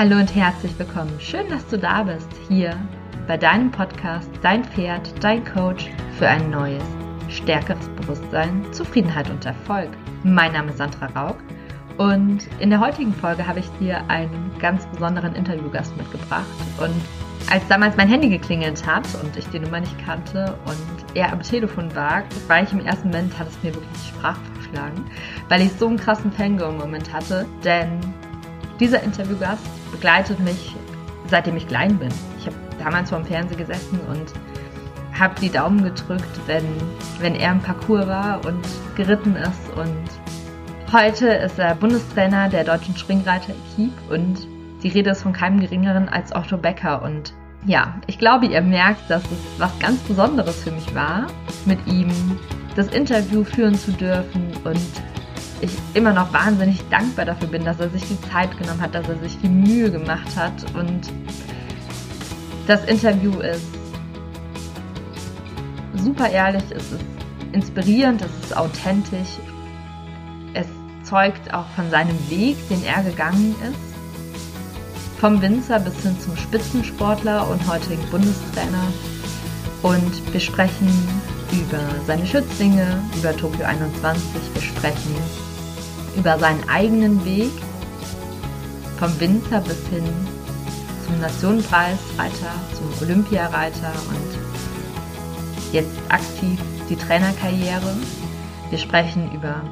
Hallo und herzlich willkommen. Schön, dass du da bist, hier bei deinem Podcast Dein Pferd, dein Coach für ein neues, stärkeres Bewusstsein, Zufriedenheit und Erfolg. Mein Name ist Sandra Raug und in der heutigen Folge habe ich dir einen ganz besonderen Interviewgast mitgebracht. Und als damals mein Handy geklingelt hat und ich die Nummer nicht kannte und er am Telefon war, war ich im ersten Moment, hat es mir wirklich die Sprache verschlagen, weil ich so einen krassen Fangirl-Moment hatte, denn dieser Interviewgast begleitet mich, seitdem ich klein bin. Ich habe damals vor dem Fernseher gesessen und habe die Daumen gedrückt, wenn, wenn er im Parcours war und geritten ist. Und heute ist er Bundestrainer der deutschen Springreiter-Equipe und die Rede ist von keinem Geringeren als Otto Becker. Und ja, ich glaube, ihr merkt, dass es was ganz Besonderes für mich war, mit ihm das Interview führen zu dürfen und ich immer noch wahnsinnig dankbar dafür bin, dass er sich die Zeit genommen hat, dass er sich die Mühe gemacht hat. Und das Interview ist super ehrlich, es ist inspirierend, es ist authentisch, es zeugt auch von seinem Weg, den er gegangen ist. Vom Winzer bis hin zum Spitzensportler und heutigen Bundestrainer. Und wir sprechen über seine Schützlinge, über Tokio 21, wir sprechen über seinen eigenen Weg vom Winzer bis hin zum Nationenpreisreiter, zum Olympiareiter und jetzt aktiv die Trainerkarriere. Wir sprechen über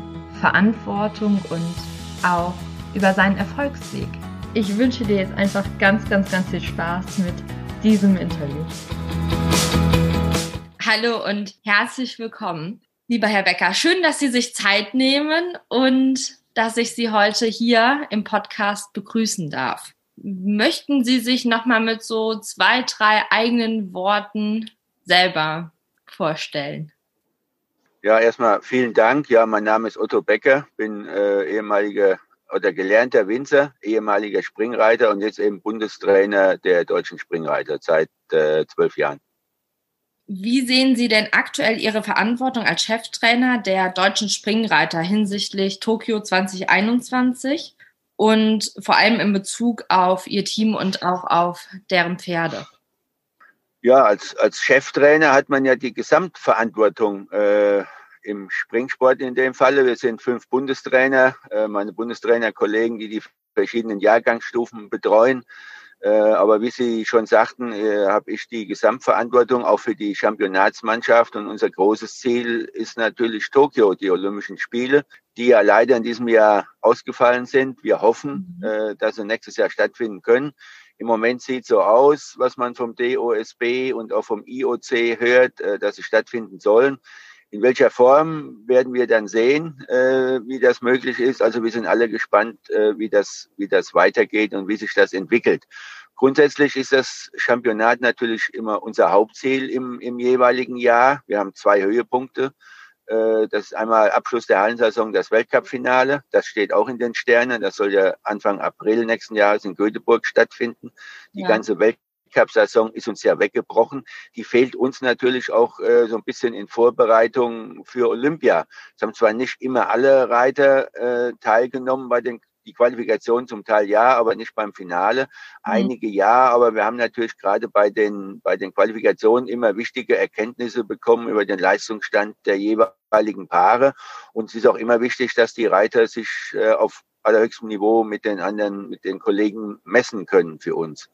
Verantwortung und auch über seinen Erfolgsweg. Ich wünsche dir jetzt einfach ganz, ganz, ganz viel Spaß mit diesem Interview. Hallo und herzlich willkommen Lieber Herr Becker, schön, dass Sie sich Zeit nehmen und dass ich Sie heute hier im Podcast begrüßen darf. Möchten Sie sich nochmal mit so zwei, drei eigenen Worten selber vorstellen? Ja, erstmal vielen Dank. Ja, mein Name ist Otto Becker, bin äh, ehemaliger oder gelernter Winzer, ehemaliger Springreiter und jetzt eben Bundestrainer der deutschen Springreiter seit äh, zwölf Jahren. Wie sehen Sie denn aktuell Ihre Verantwortung als Cheftrainer der deutschen Springreiter hinsichtlich Tokio 2021 und vor allem in Bezug auf Ihr Team und auch auf deren Pferde? Ja, als, als Cheftrainer hat man ja die Gesamtverantwortung äh, im Springsport in dem Falle. Wir sind fünf Bundestrainer, äh, meine Bundestrainerkollegen, die die verschiedenen Jahrgangsstufen betreuen. Äh, aber wie Sie schon sagten, äh, habe ich die Gesamtverantwortung auch für die Championatsmannschaft. Und unser großes Ziel ist natürlich Tokio, die Olympischen Spiele, die ja leider in diesem Jahr ausgefallen sind. Wir hoffen, mhm. äh, dass sie nächstes Jahr stattfinden können. Im Moment sieht so aus, was man vom DOSB und auch vom IOC hört, dass sie stattfinden sollen. In welcher Form werden wir dann sehen, äh, wie das möglich ist. Also wir sind alle gespannt, äh, wie, das, wie das weitergeht und wie sich das entwickelt. Grundsätzlich ist das Championat natürlich immer unser Hauptziel im, im jeweiligen Jahr. Wir haben zwei Höhepunkte. Äh, das ist einmal Abschluss der Hallensaison, das Weltcupfinale. Das steht auch in den Sternen. Das soll ja Anfang April nächsten Jahres in Göteborg stattfinden. Die ja. ganze Welt Cup-Saison ist uns ja weggebrochen. Die fehlt uns natürlich auch äh, so ein bisschen in Vorbereitung für Olympia. Es haben zwar nicht immer alle Reiter äh, teilgenommen bei den die Qualifikation zum Teil ja, aber nicht beim Finale. Mhm. Einige ja, aber wir haben natürlich gerade bei den, bei den Qualifikationen immer wichtige Erkenntnisse bekommen über den Leistungsstand der jeweiligen Paare. Und es ist auch immer wichtig, dass die Reiter sich äh, auf allerhöchstem Niveau mit den anderen, mit den Kollegen messen können für uns.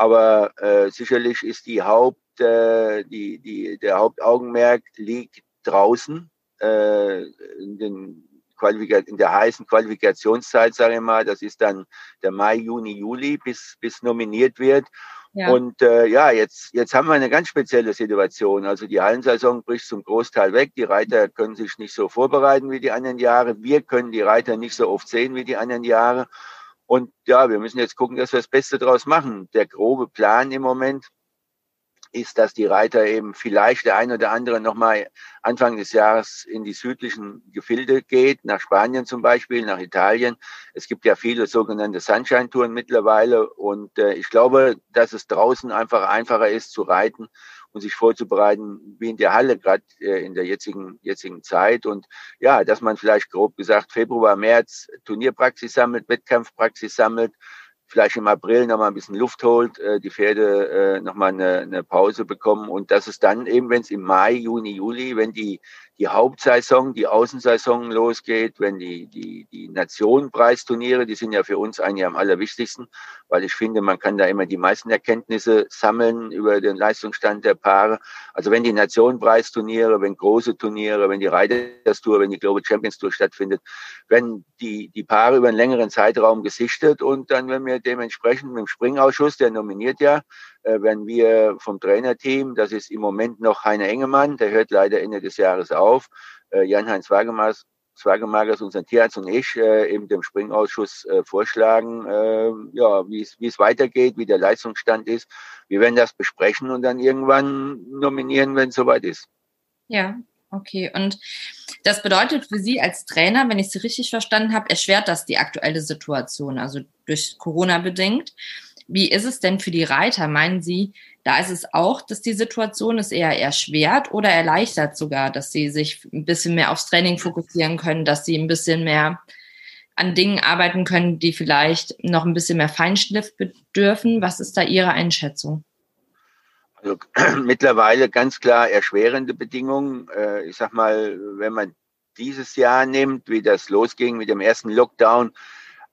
Aber äh, sicherlich ist die Haupt, äh, die, die, der Hauptaugenmerk liegt draußen äh, in, den in der heißen Qualifikationszeit, sage ich mal. Das ist dann der Mai, Juni, Juli, bis, bis nominiert wird. Ja. Und äh, ja, jetzt, jetzt haben wir eine ganz spezielle Situation. Also die Hallensaison bricht zum Großteil weg. Die Reiter können sich nicht so vorbereiten wie die anderen Jahre. Wir können die Reiter nicht so oft sehen wie die anderen Jahre. Und ja, wir müssen jetzt gucken, dass wir das Beste draus machen. Der grobe Plan im Moment ist, dass die Reiter eben vielleicht der eine oder andere nochmal Anfang des Jahres in die südlichen Gefilde geht, nach Spanien zum Beispiel, nach Italien. Es gibt ja viele sogenannte Sunshine-Touren mittlerweile und äh, ich glaube, dass es draußen einfach einfacher ist zu reiten und sich vorzubereiten, wie in der Halle, gerade äh, in der jetzigen, jetzigen Zeit. Und ja, dass man vielleicht grob gesagt Februar, März Turnierpraxis sammelt, Wettkampfpraxis sammelt, vielleicht im April nochmal ein bisschen Luft holt, äh, die Pferde äh, nochmal eine, eine Pause bekommen und dass es dann eben, wenn es im Mai, Juni, Juli, wenn die die Hauptsaison, die Außensaison losgeht, wenn die, die, die Nationenpreisturniere, die sind ja für uns eigentlich am allerwichtigsten, weil ich finde, man kann da immer die meisten Erkenntnisse sammeln über den Leistungsstand der Paare. Also wenn die Nationenpreisturniere, wenn große Turniere, wenn die Riders Tour, wenn die Global Champions Tour stattfindet, wenn die, die Paare über einen längeren Zeitraum gesichtet und dann, wenn wir dementsprechend mit dem Springausschuss, der nominiert ja, wenn wir vom Trainerteam, das ist im Moment noch Heiner Engemann, der hört leider Ende des Jahres auf, äh, Jan-Heinz Wagemars, Zwagemagers, unser Tierarzt und ich äh, eben dem Springausschuss äh, vorschlagen, äh, ja, wie es wie es weitergeht, wie der Leistungsstand ist. Wir werden das besprechen und dann irgendwann nominieren, wenn es soweit ist. Ja, okay. Und das bedeutet für Sie als Trainer, wenn ich Sie richtig verstanden habe, erschwert das die aktuelle Situation, also durch Corona bedingt. Wie ist es denn für die Reiter? Meinen Sie, da ist es auch, dass die Situation es eher erschwert oder erleichtert sogar, dass sie sich ein bisschen mehr aufs Training fokussieren können, dass sie ein bisschen mehr an Dingen arbeiten können, die vielleicht noch ein bisschen mehr Feinschliff bedürfen? Was ist da Ihre Einschätzung? Also mittlerweile ganz klar erschwerende Bedingungen. Äh, ich sag mal, wenn man dieses Jahr nimmt, wie das losging mit dem ersten Lockdown,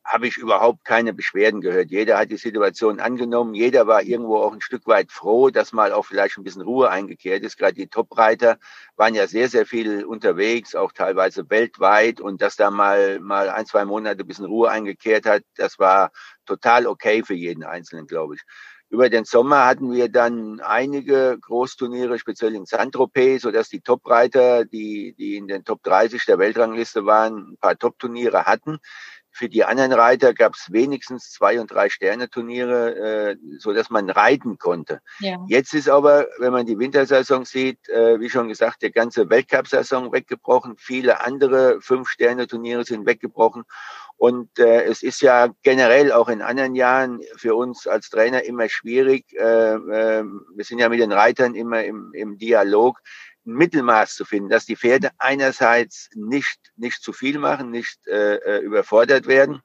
habe ich überhaupt keine Beschwerden gehört. Jeder hat die Situation angenommen. Jeder war irgendwo auch ein Stück weit froh, dass mal auch vielleicht ein bisschen Ruhe eingekehrt ist. Gerade die Topreiter waren ja sehr, sehr viel unterwegs, auch teilweise weltweit. Und dass da mal, mal ein, zwei Monate ein bisschen Ruhe eingekehrt hat, das war total okay für jeden Einzelnen, glaube ich. Über den Sommer hatten wir dann einige Großturniere, speziell in Saint-Tropez, sodass die Topreiter, die, die in den Top 30 der Weltrangliste waren, ein paar Top-Turniere hatten. Für die anderen Reiter gab es wenigstens zwei und drei Sterne-Turniere, äh, so dass man reiten konnte. Ja. Jetzt ist aber, wenn man die Wintersaison sieht, äh, wie schon gesagt, der ganze Weltcup-Saison weggebrochen. Viele andere Fünf-Sterne-Turniere sind weggebrochen. Und äh, es ist ja generell auch in anderen Jahren für uns als Trainer immer schwierig. Äh, äh, wir sind ja mit den Reitern immer im, im Dialog Mittelmaß zu finden, dass die Pferde einerseits nicht, nicht zu viel machen, nicht äh, äh, überfordert werden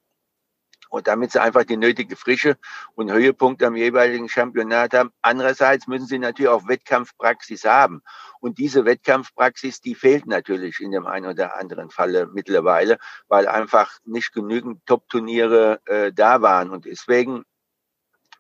und damit sie einfach die nötige Frische und Höhepunkt am jeweiligen Championat haben. Andererseits müssen sie natürlich auch Wettkampfpraxis haben. Und diese Wettkampfpraxis, die fehlt natürlich in dem einen oder anderen Falle mittlerweile, weil einfach nicht genügend Top-Turniere äh, da waren. Und deswegen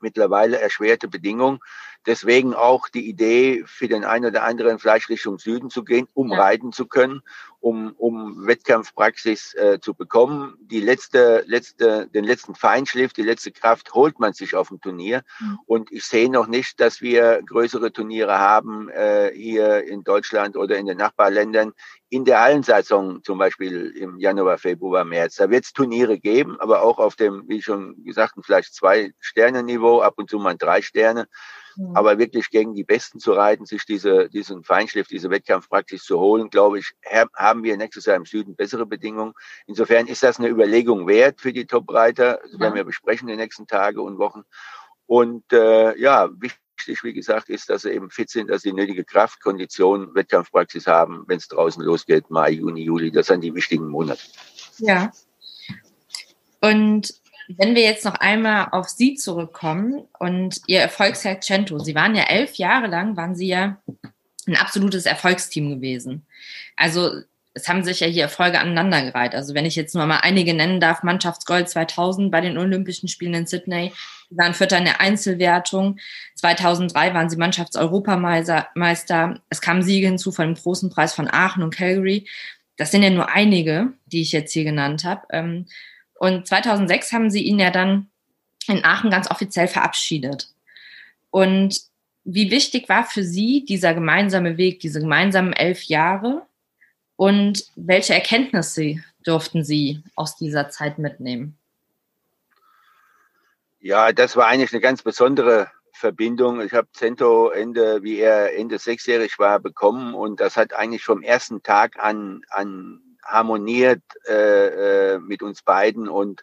mittlerweile erschwerte Bedingungen. Deswegen auch die Idee für den einen oder anderen vielleicht Richtung Süden zu gehen, um ja. reiten zu können, um, um Wettkampfpraxis äh, zu bekommen. Die letzte, letzte, den letzten Feinschliff, die letzte Kraft holt man sich auf dem Turnier. Mhm. Und ich sehe noch nicht, dass wir größere Turniere haben äh, hier in Deutschland oder in den Nachbarländern in der Hallensaison, zum Beispiel im Januar, Februar, März. Da wird es Turniere geben, aber auch auf dem, wie schon gesagt, vielleicht zwei Sterne Niveau, ab und zu mal drei Sterne. Mhm. Aber wirklich gegen die Besten zu reiten, sich diese, diesen Feinschliff, diese Wettkampfpraxis zu holen, glaube ich, haben wir nächstes Jahr im Süden bessere Bedingungen. Insofern ist das eine Überlegung wert für die Top-Reiter. Das werden wir besprechen in den nächsten Tagen und Wochen. Und äh, ja, wichtig, wie gesagt, ist, dass sie eben fit sind, dass sie die nötige Kraft, Kondition, Wettkampfpraxis haben, wenn es draußen losgeht, Mai, Juni, Juli. Das sind die wichtigen Monate. Ja. Und wenn wir jetzt noch einmal auf Sie zurückkommen und Ihr Erfolgsherr Cento, Sie waren ja elf Jahre lang, waren Sie ja ein absolutes Erfolgsteam gewesen. Also es haben sich ja hier Erfolge aneinandergereiht. Also wenn ich jetzt nur mal einige nennen darf, Mannschaftsgold 2000 bei den Olympischen Spielen in Sydney, Sie waren Vierter in der Einzelwertung. 2003 waren Sie Mannschaftseuropameister. Es kamen Siege hinzu von dem großen Preis von Aachen und Calgary. Das sind ja nur einige, die ich jetzt hier genannt habe. Ähm, und 2006 haben sie ihn ja dann in Aachen ganz offiziell verabschiedet. Und wie wichtig war für Sie dieser gemeinsame Weg, diese gemeinsamen elf Jahre? Und welche Erkenntnisse durften Sie aus dieser Zeit mitnehmen? Ja, das war eigentlich eine ganz besondere Verbindung. Ich habe Cento Ende, wie er Ende sechsjährig war, bekommen und das hat eigentlich vom ersten Tag an, an harmoniert äh, äh, mit uns beiden und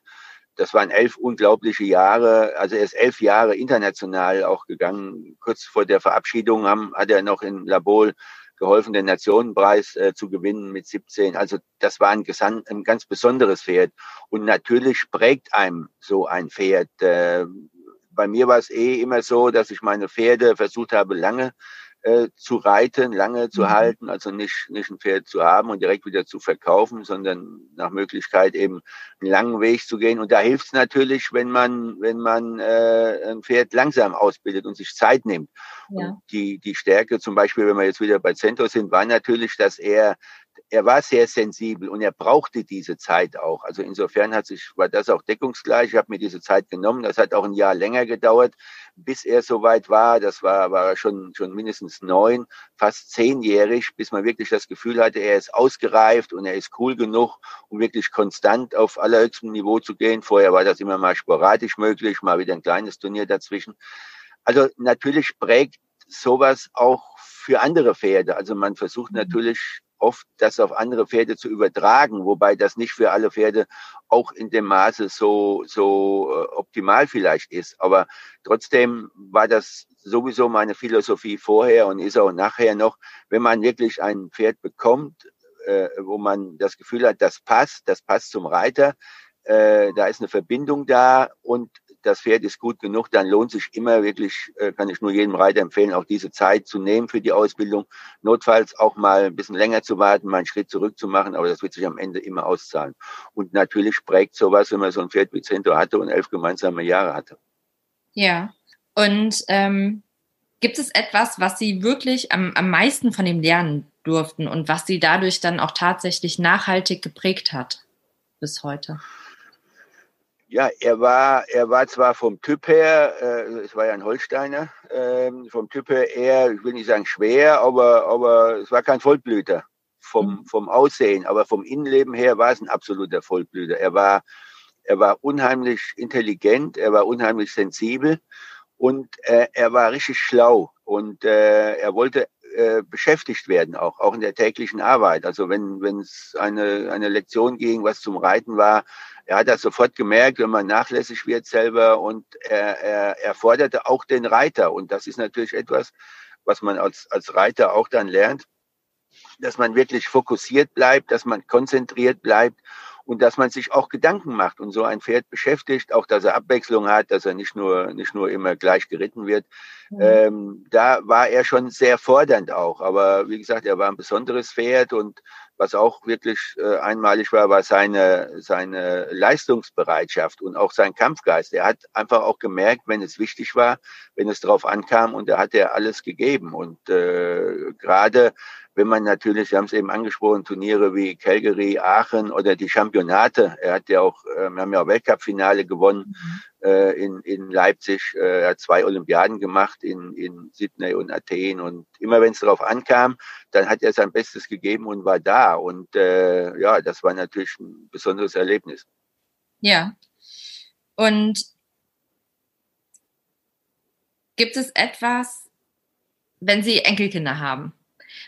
das waren elf unglaubliche Jahre. Also er ist elf Jahre international auch gegangen. Kurz vor der Verabschiedung haben, hat er noch in Labol geholfen, den Nationenpreis äh, zu gewinnen mit 17. Also das war ein, ein ganz besonderes Pferd. Und natürlich prägt einem so ein Pferd. Äh, bei mir war es eh immer so, dass ich meine Pferde versucht habe, lange äh, zu reiten, lange zu mhm. halten, also nicht, nicht ein Pferd zu haben und direkt wieder zu verkaufen, sondern nach Möglichkeit eben einen langen Weg zu gehen. Und da hilft es natürlich, wenn man, wenn man äh, ein Pferd langsam ausbildet und sich Zeit nimmt. Ja. Und die, die Stärke zum Beispiel, wenn wir jetzt wieder bei Cento sind, war natürlich, dass er er war sehr sensibel und er brauchte diese Zeit auch. Also insofern hat sich, war das auch deckungsgleich. Ich habe mir diese Zeit genommen. Das hat auch ein Jahr länger gedauert, bis er soweit war. Das war, war schon, schon mindestens neun, fast zehnjährig, bis man wirklich das Gefühl hatte, er ist ausgereift und er ist cool genug, um wirklich konstant auf allerhöchstem Niveau zu gehen. Vorher war das immer mal sporadisch möglich, mal wieder ein kleines Turnier dazwischen. Also natürlich prägt sowas auch für andere Pferde. Also man versucht mhm. natürlich oft das auf andere Pferde zu übertragen, wobei das nicht für alle Pferde auch in dem Maße so, so äh, optimal vielleicht ist. Aber trotzdem war das sowieso meine Philosophie vorher und ist auch nachher noch, wenn man wirklich ein Pferd bekommt, äh, wo man das Gefühl hat, das passt, das passt zum Reiter, äh, da ist eine Verbindung da und das Pferd ist gut genug, dann lohnt sich immer wirklich, äh, kann ich nur jedem Reiter empfehlen, auch diese Zeit zu nehmen für die Ausbildung. Notfalls auch mal ein bisschen länger zu warten, mal einen Schritt zurück zu machen, aber das wird sich am Ende immer auszahlen. Und natürlich prägt sowas, wenn man so ein Pferd wie Cento hatte und elf gemeinsame Jahre hatte. Ja, und ähm, gibt es etwas, was Sie wirklich am, am meisten von ihm lernen durften und was Sie dadurch dann auch tatsächlich nachhaltig geprägt hat bis heute? Ja, er war, er war zwar vom Typ her, äh, es war ja ein Holsteiner, äh, vom Typ her eher, ich will nicht sagen schwer, aber, aber es war kein Vollblüter vom, mhm. vom Aussehen, aber vom Innenleben her war es ein absoluter Vollblüter. Er war, er war unheimlich intelligent, er war unheimlich sensibel und äh, er war richtig schlau und äh, er wollte äh, beschäftigt werden, auch, auch in der täglichen Arbeit. Also wenn wenn es eine, eine Lektion ging, was zum Reiten war, er hat das sofort gemerkt, wenn man nachlässig wird selber und er, er, er forderte auch den Reiter. Und das ist natürlich etwas, was man als, als Reiter auch dann lernt, dass man wirklich fokussiert bleibt, dass man konzentriert bleibt und dass man sich auch Gedanken macht und so ein Pferd beschäftigt, auch dass er Abwechslung hat, dass er nicht nur, nicht nur immer gleich geritten wird. Mhm. Ähm, da war er schon sehr fordernd auch. Aber wie gesagt, er war ein besonderes Pferd und was auch wirklich äh, einmalig war, war seine, seine Leistungsbereitschaft und auch sein Kampfgeist. Er hat einfach auch gemerkt, wenn es wichtig war, wenn es darauf ankam und da hat er alles gegeben. Und äh, gerade wenn man natürlich, wir haben es eben angesprochen, Turniere wie Calgary, Aachen oder die Championate, er hat ja auch, äh, wir haben ja auch Weltcup-Finale gewonnen mhm. Äh, in, in Leipzig, äh, zwei Olympiaden gemacht in, in Sydney und Athen und immer wenn es darauf ankam, dann hat er sein Bestes gegeben und war da und äh, ja, das war natürlich ein besonderes Erlebnis. Ja, und gibt es etwas, wenn Sie Enkelkinder haben?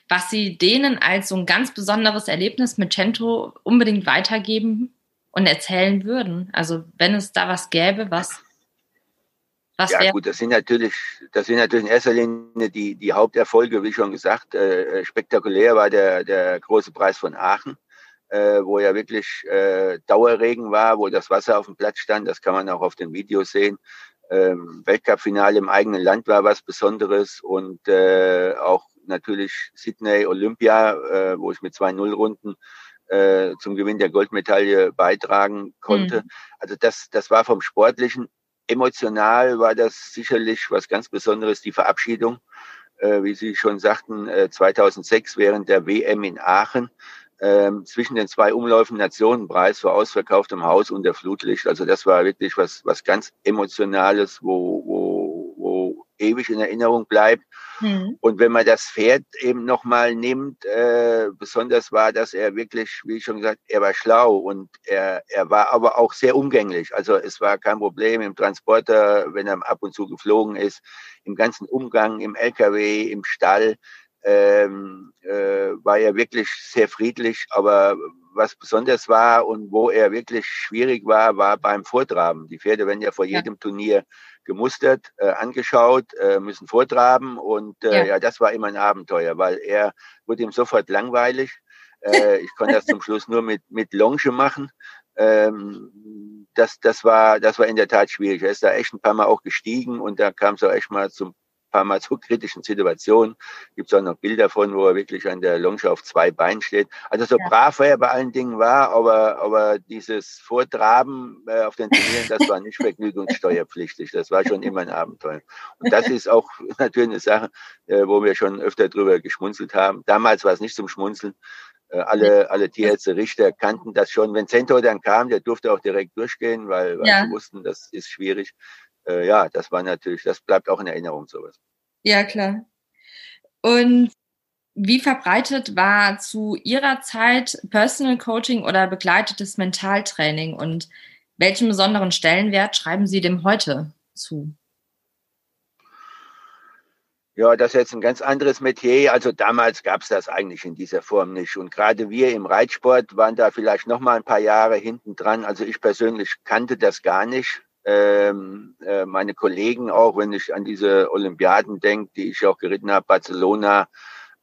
was Sie denen als so ein ganz besonderes Erlebnis mit Cento unbedingt weitergeben und erzählen würden? Also wenn es da was gäbe, was was ja gut, das sind natürlich, das sind natürlich in erster Linie die, die Haupterfolge, wie schon gesagt. Äh, spektakulär war der, der große Preis von Aachen, äh, wo ja wirklich äh, Dauerregen war, wo das Wasser auf dem Platz stand. Das kann man auch auf den Videos sehen. Ähm, Weltcup-Finale im eigenen Land war was Besonderes und äh, auch natürlich Sydney Olympia, äh, wo ich mit zwei Nullrunden äh, zum Gewinn der Goldmedaille beitragen konnte. Mhm. Also das, das war vom Sportlichen. Emotional war das sicherlich was ganz Besonderes, die Verabschiedung. Äh, wie Sie schon sagten, äh, 2006 während der WM in Aachen. Ähm, zwischen den zwei Umläufen Nationenpreis vor ausverkauftem Haus und der Flutlicht. Also das war wirklich was, was ganz Emotionales, wo, ewig in Erinnerung bleibt. Mhm. Und wenn man das Pferd eben nochmal nimmt, äh, besonders war, dass er wirklich, wie ich schon gesagt, er war schlau und er, er war aber auch sehr umgänglich. Also es war kein Problem im Transporter, wenn er ab und zu geflogen ist, im ganzen Umgang, im LKW, im Stall. Ähm, äh, war er wirklich sehr friedlich, aber was besonders war und wo er wirklich schwierig war, war beim Vortraben. Die Pferde werden ja vor jedem ja. Turnier gemustert, äh, angeschaut, äh, müssen vortraben und äh, ja. ja, das war immer ein Abenteuer, weil er wurde ihm sofort langweilig. Äh, ich konnte das zum Schluss nur mit, mit Longe machen. Ähm, das, das, war, das war in der Tat schwierig. Er ist da echt ein paar Mal auch gestiegen und da kam es auch echt mal zum paar Mal zu kritischen Situationen. Gibt es auch noch Bilder von, wo er wirklich an der Longe auf zwei Beinen steht. Also so ja. brav er bei allen Dingen war, aber, aber dieses Vortraben äh, auf den Turnieren, das war nicht vergnügungssteuerpflichtig. Das war schon immer ein Abenteuer. Und das ist auch natürlich eine Sache, äh, wo wir schon öfter drüber geschmunzelt haben. Damals war es nicht zum Schmunzeln. Äh, alle, alle Tierärzte, Richter kannten das schon. Wenn Cento dann kam, der durfte auch direkt durchgehen, weil, weil ja. sie wussten, das ist schwierig äh, ja, das war natürlich, das bleibt auch in Erinnerung sowas. Ja, klar. Und wie verbreitet war zu Ihrer Zeit Personal Coaching oder begleitetes Mentaltraining und welchen besonderen Stellenwert schreiben Sie dem heute zu? Ja, das ist jetzt ein ganz anderes Metier. Also damals gab es das eigentlich in dieser Form nicht. Und gerade wir im Reitsport waren da vielleicht noch mal ein paar Jahre hinten dran. Also ich persönlich kannte das gar nicht ähm, äh, meine Kollegen auch, wenn ich an diese Olympiaden denke, die ich auch geritten habe, Barcelona,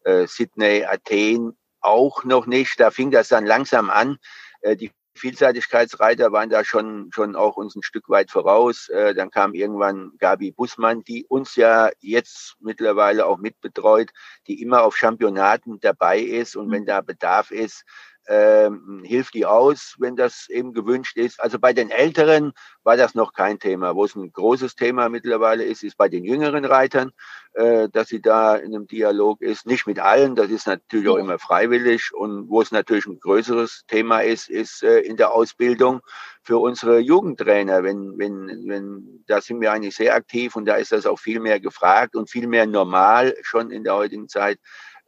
äh, Sydney, Athen, auch noch nicht. Da fing das dann langsam an. Äh, die Vielseitigkeitsreiter waren da schon, schon auch uns ein Stück weit voraus. Äh, dann kam irgendwann Gabi Bussmann, die uns ja jetzt mittlerweile auch mitbetreut, die immer auf Championaten dabei ist. Und wenn mhm. da Bedarf ist, ähm, hilft die aus, wenn das eben gewünscht ist. Also bei den Älteren war das noch kein Thema. Wo es ein großes Thema mittlerweile ist, ist bei den jüngeren Reitern, äh, dass sie da in einem Dialog ist. Nicht mit allen, das ist natürlich auch immer freiwillig. Und wo es natürlich ein größeres Thema ist, ist äh, in der Ausbildung für unsere Jugendtrainer. Wenn, wenn, wenn, da sind wir eigentlich sehr aktiv und da ist das auch viel mehr gefragt und viel mehr normal schon in der heutigen Zeit,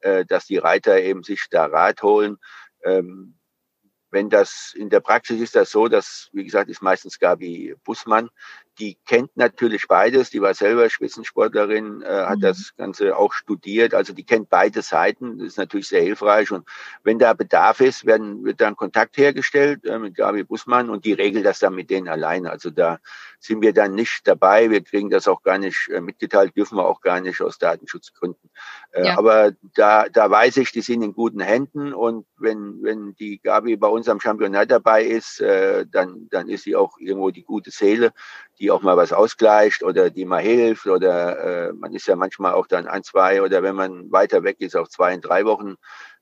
äh, dass die Reiter eben sich da Rat holen ähm, wenn das in der Praxis ist das so, dass, wie gesagt, ist meistens Gabi Bussmann, die kennt natürlich beides. Die war selber Spitzensportlerin, äh, hat mhm. das Ganze auch studiert. Also die kennt beide Seiten. Das ist natürlich sehr hilfreich. Und wenn da Bedarf ist, werden, wird dann Kontakt hergestellt äh, mit Gabi Bussmann und die regelt das dann mit denen allein. Also da sind wir dann nicht dabei. Wir kriegen das auch gar nicht äh, mitgeteilt, dürfen wir auch gar nicht aus Datenschutzgründen. Äh, ja. Aber da, da weiß ich, die sind in guten Händen. Und wenn, wenn die Gabi bei uns am Championat dabei ist, äh, dann, dann ist sie auch irgendwo die gute Seele die auch mal was ausgleicht oder die mal hilft oder man ist ja manchmal auch dann ein, zwei oder wenn man weiter weg ist, auch zwei in drei Wochen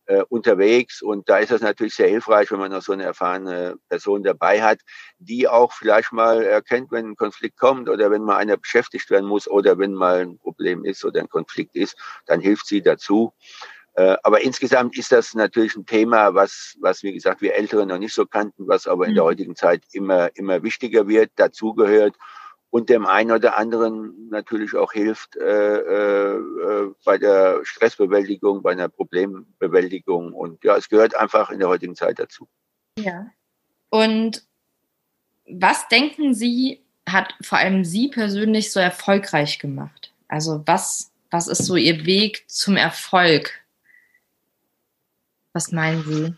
äh, unterwegs und da ist es natürlich sehr hilfreich, wenn man noch so eine erfahrene Person dabei hat, die auch vielleicht mal erkennt, wenn ein Konflikt kommt oder wenn mal einer beschäftigt werden muss oder wenn mal ein Problem ist oder ein Konflikt ist, dann hilft sie dazu. Äh, aber insgesamt ist das natürlich ein Thema, was, was, wie gesagt, wir Älteren noch nicht so kannten, was aber in der mhm. heutigen Zeit immer, immer wichtiger wird, dazugehört und dem einen oder anderen natürlich auch hilft äh, äh, bei der Stressbewältigung, bei einer Problembewältigung. Und ja, es gehört einfach in der heutigen Zeit dazu. Ja. Und was denken Sie, hat vor allem Sie persönlich so erfolgreich gemacht? Also was, was ist so Ihr Weg zum Erfolg? Was meinen Sie?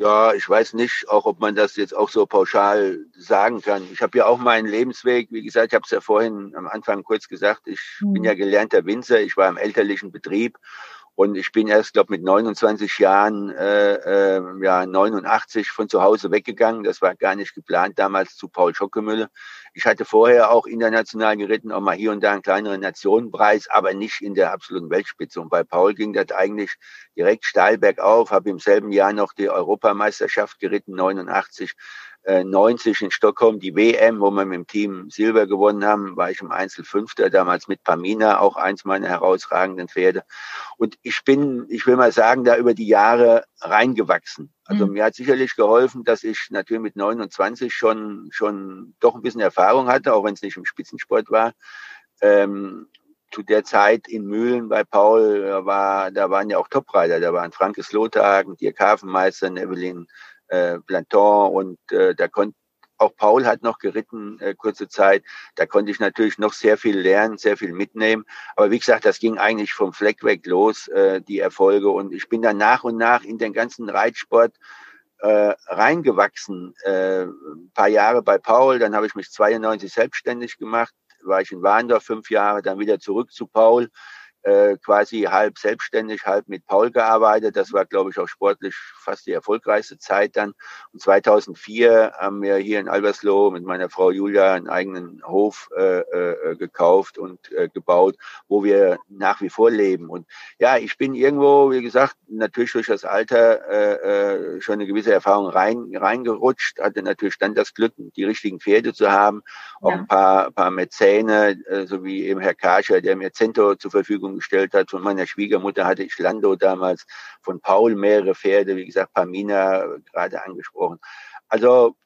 Ja, ich weiß nicht, auch ob man das jetzt auch so pauschal sagen kann. Ich habe ja auch meinen Lebensweg, wie gesagt, ich habe es ja vorhin am Anfang kurz gesagt, ich hm. bin ja gelernter Winzer, ich war im elterlichen Betrieb und ich bin erst, glaube mit 29 Jahren, äh, äh, ja 89 von zu Hause weggegangen. Das war gar nicht geplant damals zu Paul Schockemülle. Ich hatte vorher auch international geritten, auch mal hier und da einen kleineren Nationenpreis, aber nicht in der absoluten Weltspitze. Und bei Paul ging das eigentlich direkt steil bergauf. Habe im selben Jahr noch die Europameisterschaft geritten, 89 90 äh, in Stockholm die WM, wo wir mit dem Team Silber gewonnen haben, war ich im Einzel Fünfter, damals mit Pamina, auch eins meiner herausragenden Pferde. Und ich bin, ich will mal sagen, da über die Jahre reingewachsen. Also mhm. mir hat sicherlich geholfen, dass ich natürlich mit 29 schon, schon doch ein bisschen Erfahrung hatte, auch wenn es nicht im Spitzensport war. Ähm, zu der Zeit in Mühlen bei Paul da war, da waren ja auch Topreiter, da waren Frankes Lothagen, Dirk Hafenmeister, Evelyn äh, Planton und äh, da konnte auch Paul hat noch geritten, äh, kurze Zeit. Da konnte ich natürlich noch sehr viel lernen, sehr viel mitnehmen. Aber wie gesagt, das ging eigentlich vom Fleck weg los, äh, die Erfolge. Und ich bin dann nach und nach in den ganzen Reitsport äh, reingewachsen. Äh, ein paar Jahre bei Paul, dann habe ich mich 92 selbstständig gemacht, war ich in Warndorf fünf Jahre, dann wieder zurück zu Paul, äh, quasi halb selbstständig, halb mit Paul gearbeitet. Das war, glaube ich, auch sportlich fast die erfolgreichste Zeit dann. Und 2004 haben wir hier in Albersloh mit meiner Frau Julia einen eigenen Hof äh, äh, gekauft und äh, gebaut, wo wir nach wie vor leben. Und ja, ich bin irgendwo, wie gesagt, natürlich durch das Alter äh, äh, schon eine gewisse Erfahrung rein reingerutscht, hatte natürlich dann das Glück, die richtigen Pferde zu haben, auch ja. ein paar, paar Mäzene, äh, so wie eben Herr Kascher, der mir Cento zur Verfügung gestellt hat. Von meiner Schwiegermutter hatte ich Lando damals, von Paul mehrere Pferde, wie gesagt, Pamina gerade angesprochen. Also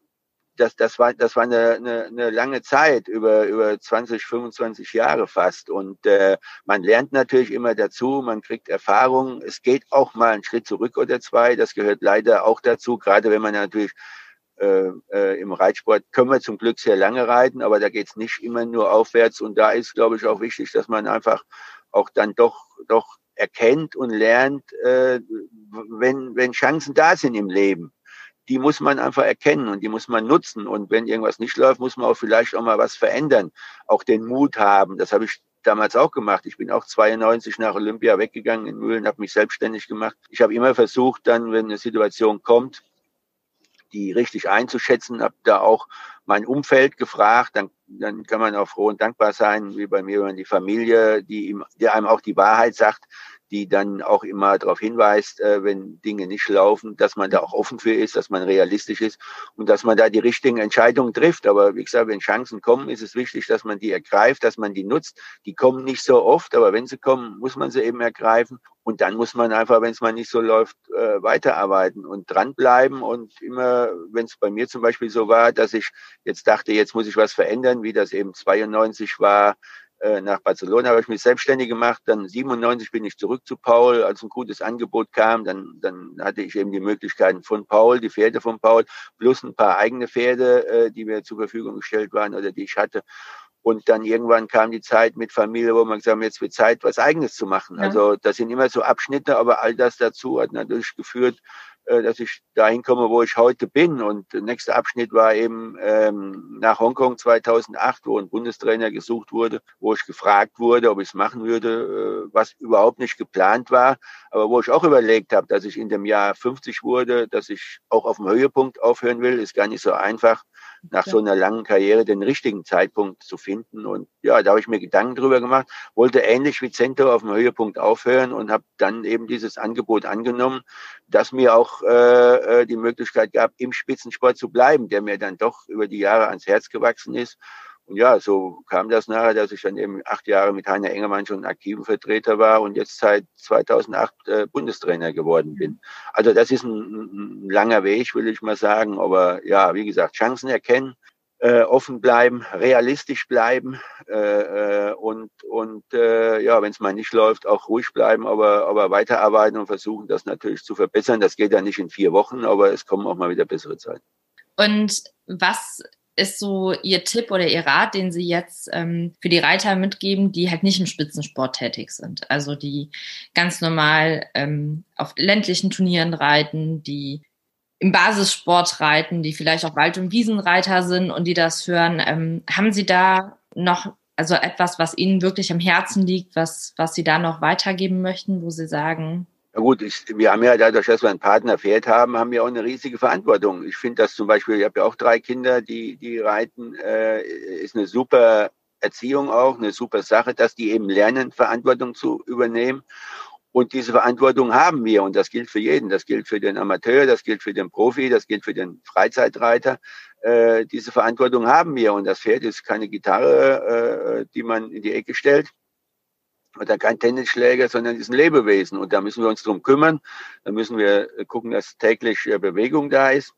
das, das war, das war eine, eine, eine lange Zeit, über, über 20, 25 Jahre fast. Und äh, man lernt natürlich immer dazu, man kriegt Erfahrung. Es geht auch mal einen Schritt zurück oder zwei. Das gehört leider auch dazu, gerade wenn man natürlich äh, äh, im Reitsport können wir zum Glück sehr lange reiten, aber da geht's nicht immer nur aufwärts. Und da ist, glaube ich, auch wichtig, dass man einfach auch dann doch, doch erkennt und lernt, äh, wenn, wenn Chancen da sind im Leben. Die muss man einfach erkennen und die muss man nutzen. Und wenn irgendwas nicht läuft, muss man auch vielleicht auch mal was verändern. Auch den Mut haben. Das habe ich damals auch gemacht. Ich bin auch 92 nach Olympia weggegangen in Mühlen, habe mich selbstständig gemacht. Ich habe immer versucht, dann, wenn eine Situation kommt, die richtig einzuschätzen, habe da auch mein Umfeld gefragt, dann, dann kann man auch froh und dankbar sein, wie bei mir, wenn die Familie, die, ihm, die einem auch die Wahrheit sagt, die dann auch immer darauf hinweist, äh, wenn Dinge nicht laufen, dass man da auch offen für ist, dass man realistisch ist und dass man da die richtigen Entscheidungen trifft. Aber wie gesagt, wenn Chancen kommen, ist es wichtig, dass man die ergreift, dass man die nutzt. Die kommen nicht so oft, aber wenn sie kommen, muss man sie eben ergreifen. Und dann muss man einfach, wenn es mal nicht so läuft, äh, weiterarbeiten und dranbleiben. Und immer, wenn es bei mir zum Beispiel so war, dass ich jetzt dachte, jetzt muss ich was verändern, wie das eben 92 war, nach Barcelona habe ich mich selbstständig gemacht. Dann 97 bin ich zurück zu Paul, als ein gutes Angebot kam. Dann, dann hatte ich eben die Möglichkeiten von Paul, die Pferde von Paul, plus ein paar eigene Pferde, äh, die mir zur Verfügung gestellt waren oder die ich hatte. Und dann irgendwann kam die Zeit mit Familie, wo man gesagt hat, jetzt wird Zeit, was Eigenes zu machen. Ja. Also das sind immer so Abschnitte, aber all das dazu hat natürlich geführt, äh, dass ich dahin komme, wo ich heute bin. Und der nächste Abschnitt war eben ähm, nach Hongkong 2008, wo ein Bundestrainer gesucht wurde, wo ich gefragt wurde, ob ich es machen würde, äh, was überhaupt nicht geplant war, aber wo ich auch überlegt habe, dass ich in dem Jahr 50 wurde, dass ich auch auf dem Höhepunkt aufhören will, ist gar nicht so einfach nach so einer langen Karriere den richtigen Zeitpunkt zu finden. Und ja, da habe ich mir Gedanken drüber gemacht, wollte ähnlich wie Cento auf dem Höhepunkt aufhören und habe dann eben dieses Angebot angenommen, das mir auch äh, äh, die Möglichkeit gab, im Spitzensport zu bleiben, der mir dann doch über die Jahre ans Herz gewachsen ist. Ja, so kam das nachher, dass ich dann eben acht Jahre mit Heiner Engermann schon aktiven Vertreter war und jetzt seit 2008 äh, Bundestrainer geworden bin. Also das ist ein, ein, langer Weg, will ich mal sagen. Aber ja, wie gesagt, Chancen erkennen, äh, offen bleiben, realistisch bleiben äh, äh und und äh, ja, wenn es mal nicht läuft, auch ruhig bleiben, aber aber weiterarbeiten und versuchen, das natürlich zu verbessern. Das geht ja nicht in vier Wochen, aber es kommen auch mal wieder bessere Zeiten. Und was ist so Ihr Tipp oder Ihr Rat, den Sie jetzt ähm, für die Reiter mitgeben, die halt nicht im Spitzensport tätig sind? Also die ganz normal ähm, auf ländlichen Turnieren reiten, die im Basissport reiten, die vielleicht auch Wald- und Wiesenreiter sind und die das hören. Ähm, haben Sie da noch also etwas, was Ihnen wirklich am Herzen liegt, was, was Sie da noch weitergeben möchten, wo Sie sagen, ja gut, ich, wir haben ja dadurch, dass wir einen Partner Pferd haben, haben wir auch eine riesige Verantwortung. Ich finde das zum Beispiel, ich habe ja auch drei Kinder, die, die reiten, äh, ist eine super Erziehung auch, eine super Sache, dass die eben lernen, Verantwortung zu übernehmen. Und diese Verantwortung haben wir und das gilt für jeden. Das gilt für den Amateur, das gilt für den Profi, das gilt für den Freizeitreiter. Äh, diese Verantwortung haben wir und das Pferd ist keine Gitarre, äh, die man in die Ecke stellt oder kein Tennisschläger, sondern ist ein Lebewesen. Und da müssen wir uns drum kümmern. Da müssen wir gucken, dass täglich äh, Bewegung da ist,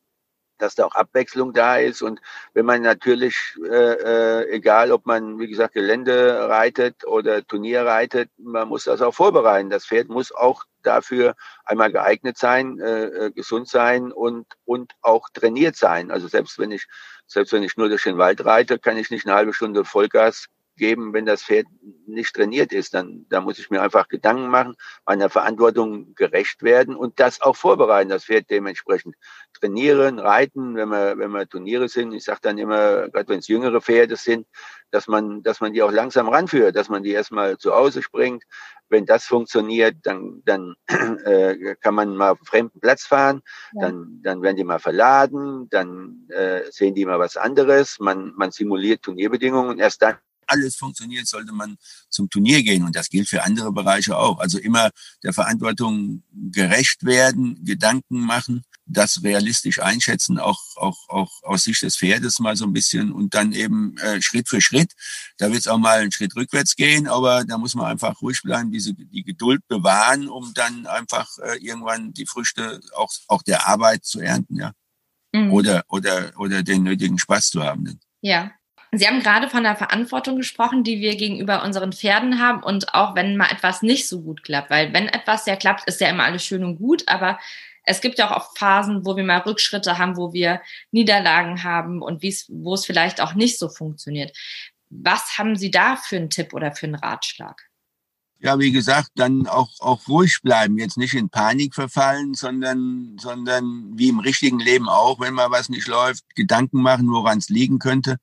dass da auch Abwechslung da ist. Und wenn man natürlich, äh, äh, egal ob man, wie gesagt, Gelände reitet oder Turnier reitet, man muss das auch vorbereiten. Das Pferd muss auch dafür einmal geeignet sein, äh, äh gesund sein und, und auch trainiert sein. Also selbst wenn ich, selbst wenn ich nur durch den Wald reite, kann ich nicht eine halbe Stunde Vollgas geben, wenn das Pferd nicht trainiert ist. Dann, da muss ich mir einfach Gedanken machen, meiner Verantwortung gerecht werden und das auch vorbereiten, das Pferd dementsprechend trainieren, reiten, wenn wir, wenn wir Turniere sind. Ich sage dann immer, gerade wenn es jüngere Pferde sind, dass man, dass man die auch langsam ranführt, dass man die erstmal zu Hause springt. Wenn das funktioniert, dann, dann äh, kann man mal auf fremden Platz fahren, ja. dann, dann werden die mal verladen, dann äh, sehen die mal was anderes, man, man simuliert Turnierbedingungen und erst dann alles funktioniert, sollte man zum Turnier gehen. Und das gilt für andere Bereiche auch. Also immer der Verantwortung gerecht werden, Gedanken machen, das realistisch einschätzen, auch, auch, auch aus Sicht des Pferdes mal so ein bisschen und dann eben äh, Schritt für Schritt. Da wird es auch mal einen Schritt rückwärts gehen, aber da muss man einfach ruhig bleiben, diese, die Geduld bewahren, um dann einfach äh, irgendwann die Früchte auch, auch der Arbeit zu ernten, ja. Mhm. Oder, oder, oder den nötigen Spaß zu haben. Ja, Sie haben gerade von der Verantwortung gesprochen, die wir gegenüber unseren Pferden haben und auch wenn mal etwas nicht so gut klappt, weil wenn etwas ja klappt, ist ja immer alles schön und gut, aber es gibt ja auch oft Phasen, wo wir mal Rückschritte haben, wo wir Niederlagen haben und wo es vielleicht auch nicht so funktioniert. Was haben Sie da für einen Tipp oder für einen Ratschlag? Ja, wie gesagt, dann auch, auch ruhig bleiben, jetzt nicht in Panik verfallen, sondern, sondern wie im richtigen Leben auch, wenn mal was nicht läuft, Gedanken machen, woran es liegen könnte,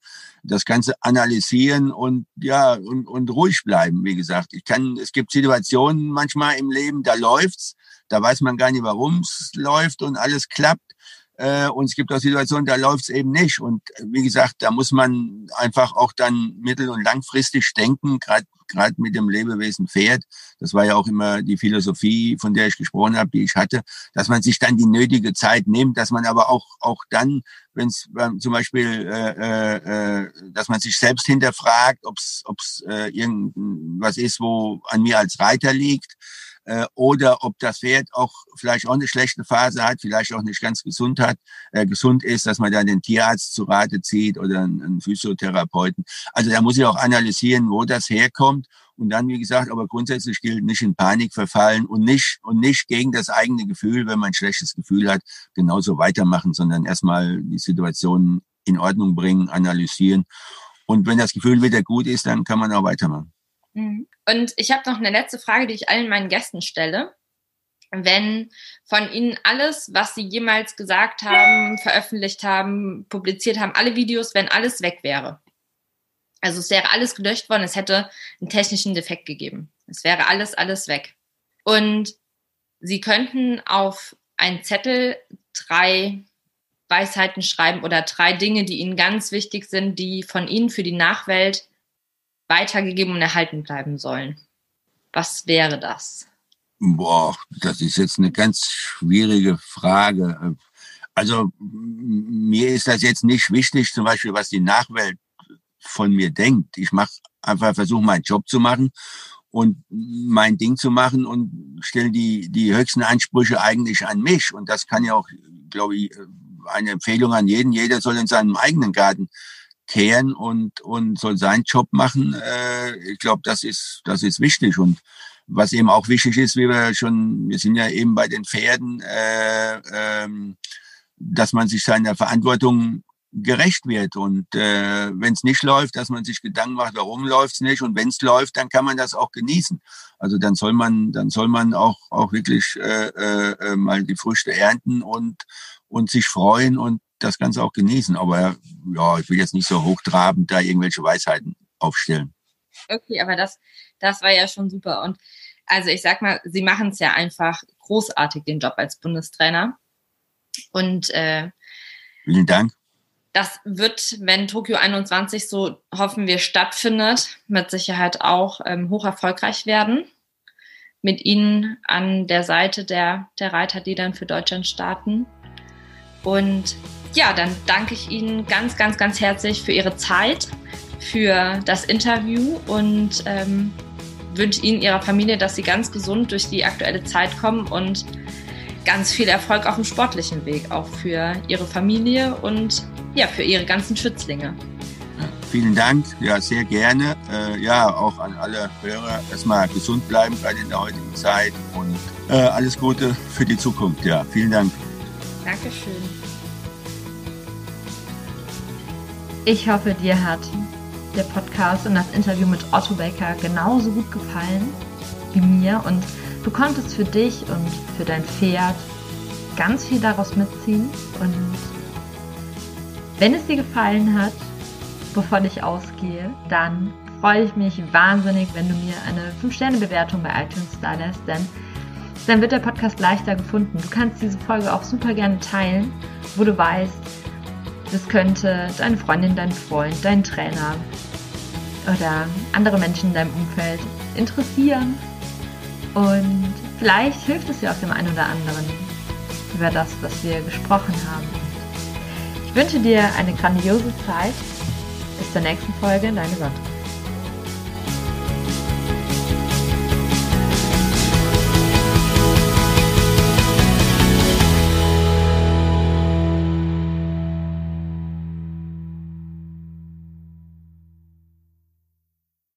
das Ganze analysieren und ja, und, und ruhig bleiben, wie gesagt. Ich kann, es gibt Situationen manchmal im Leben, da läuft's, da weiß man gar nicht, warum es läuft und alles klappt. Äh, und es gibt auch Situationen, da läuft es eben nicht. Und äh, wie gesagt, da muss man einfach auch dann mittel- und langfristig denken, gerade gerade mit dem Lebewesen Pferd. Das war ja auch immer die Philosophie, von der ich gesprochen habe, die ich hatte, dass man sich dann die nötige Zeit nimmt, dass man aber auch auch dann, wenn es zum Beispiel, äh, äh, dass man sich selbst hinterfragt, ob es äh, irgendwas ist, wo an mir als Reiter liegt äh, oder ob das Pferd auch vielleicht auch eine schlechte Phase hat, vielleicht auch nicht ganz gesund hat, äh, gesund ist, dass man dann den Tierarzt zu Rate zieht oder einen, einen Physiotherapeuten. Also da muss ich auch analysieren, wo das herkommt. Und dann, wie gesagt, aber grundsätzlich gilt nicht in Panik verfallen und nicht, und nicht gegen das eigene Gefühl, wenn man ein schlechtes Gefühl hat, genauso weitermachen, sondern erstmal die Situation in Ordnung bringen, analysieren. Und wenn das Gefühl wieder gut ist, dann kann man auch weitermachen. Mhm. Und ich habe noch eine letzte Frage, die ich allen meinen Gästen stelle. Wenn von Ihnen alles, was Sie jemals gesagt haben, veröffentlicht haben, publiziert haben, alle Videos, wenn alles weg wäre. Also es wäre alles gelöscht worden, es hätte einen technischen Defekt gegeben. Es wäre alles, alles weg. Und Sie könnten auf einen Zettel drei Weisheiten schreiben oder drei Dinge, die Ihnen ganz wichtig sind, die von Ihnen für die Nachwelt weitergegeben und erhalten bleiben sollen. Was wäre das? Boah, das ist jetzt eine ganz schwierige Frage. Also mir ist das jetzt nicht wichtig, zum Beispiel, was die Nachwelt von mir denkt. Ich mache einfach versuche meinen Job zu machen und mein Ding zu machen und stelle die die höchsten Ansprüche eigentlich an mich. Und das kann ja auch, glaube ich, eine Empfehlung an jeden. Jeder soll in seinem eigenen Garten kehren und, und soll seinen Job machen. Äh, ich glaube, das ist, das ist wichtig. Und was eben auch wichtig ist, wie wir schon, wir sind ja eben bei den Pferden, äh, ähm, dass man sich seiner Verantwortung gerecht wird. Und äh, wenn es nicht läuft, dass man sich Gedanken macht, warum läuft es nicht. Und wenn es läuft, dann kann man das auch genießen. Also dann soll man, dann soll man auch, auch wirklich äh, äh, mal die Früchte ernten und, und sich freuen und das Ganze auch genießen. Aber ja, ich will jetzt nicht so hochtrabend da irgendwelche Weisheiten aufstellen. Okay, aber das, das war ja schon super. Und also ich sag mal, Sie machen es ja einfach großartig, den Job als Bundestrainer. Und äh, vielen Dank. Das wird, wenn Tokio 21 so hoffen wir stattfindet, mit Sicherheit auch ähm, hoch erfolgreich werden. Mit Ihnen an der Seite der, der Reiter, die dann für Deutschland starten. Und ja, dann danke ich Ihnen ganz, ganz, ganz herzlich für Ihre Zeit, für das Interview und ähm, wünsche Ihnen, Ihrer Familie, dass Sie ganz gesund durch die aktuelle Zeit kommen und ganz viel Erfolg auf dem sportlichen Weg, auch für Ihre Familie und ja, für Ihre ganzen Schützlinge. vielen Dank, ja, sehr gerne. Äh, ja, auch an alle Hörer erstmal gesund bleiben, gerade in der heutigen Zeit und äh, alles Gute für die Zukunft. Ja, vielen Dank. Dankeschön. Ich hoffe, dir hat der Podcast und das Interview mit Otto Becker genauso gut gefallen wie mir und du konntest für dich und für dein Pferd ganz viel daraus mitziehen. Und wenn es dir gefallen hat, bevor ich ausgehe, dann freue ich mich wahnsinnig, wenn du mir eine 5-Sterne-Bewertung bei iTunes da lässt, denn dann wird der Podcast leichter gefunden. Du kannst diese Folge auch super gerne teilen, wo du weißt, das könnte deine Freundin, dein Freund, dein Trainer oder andere Menschen in deinem Umfeld interessieren. Und vielleicht hilft es dir auch dem einen oder anderen über das, was wir gesprochen haben. Ich wünsche dir eine grandiose Zeit. Bis zur nächsten Folge, deine Sandra.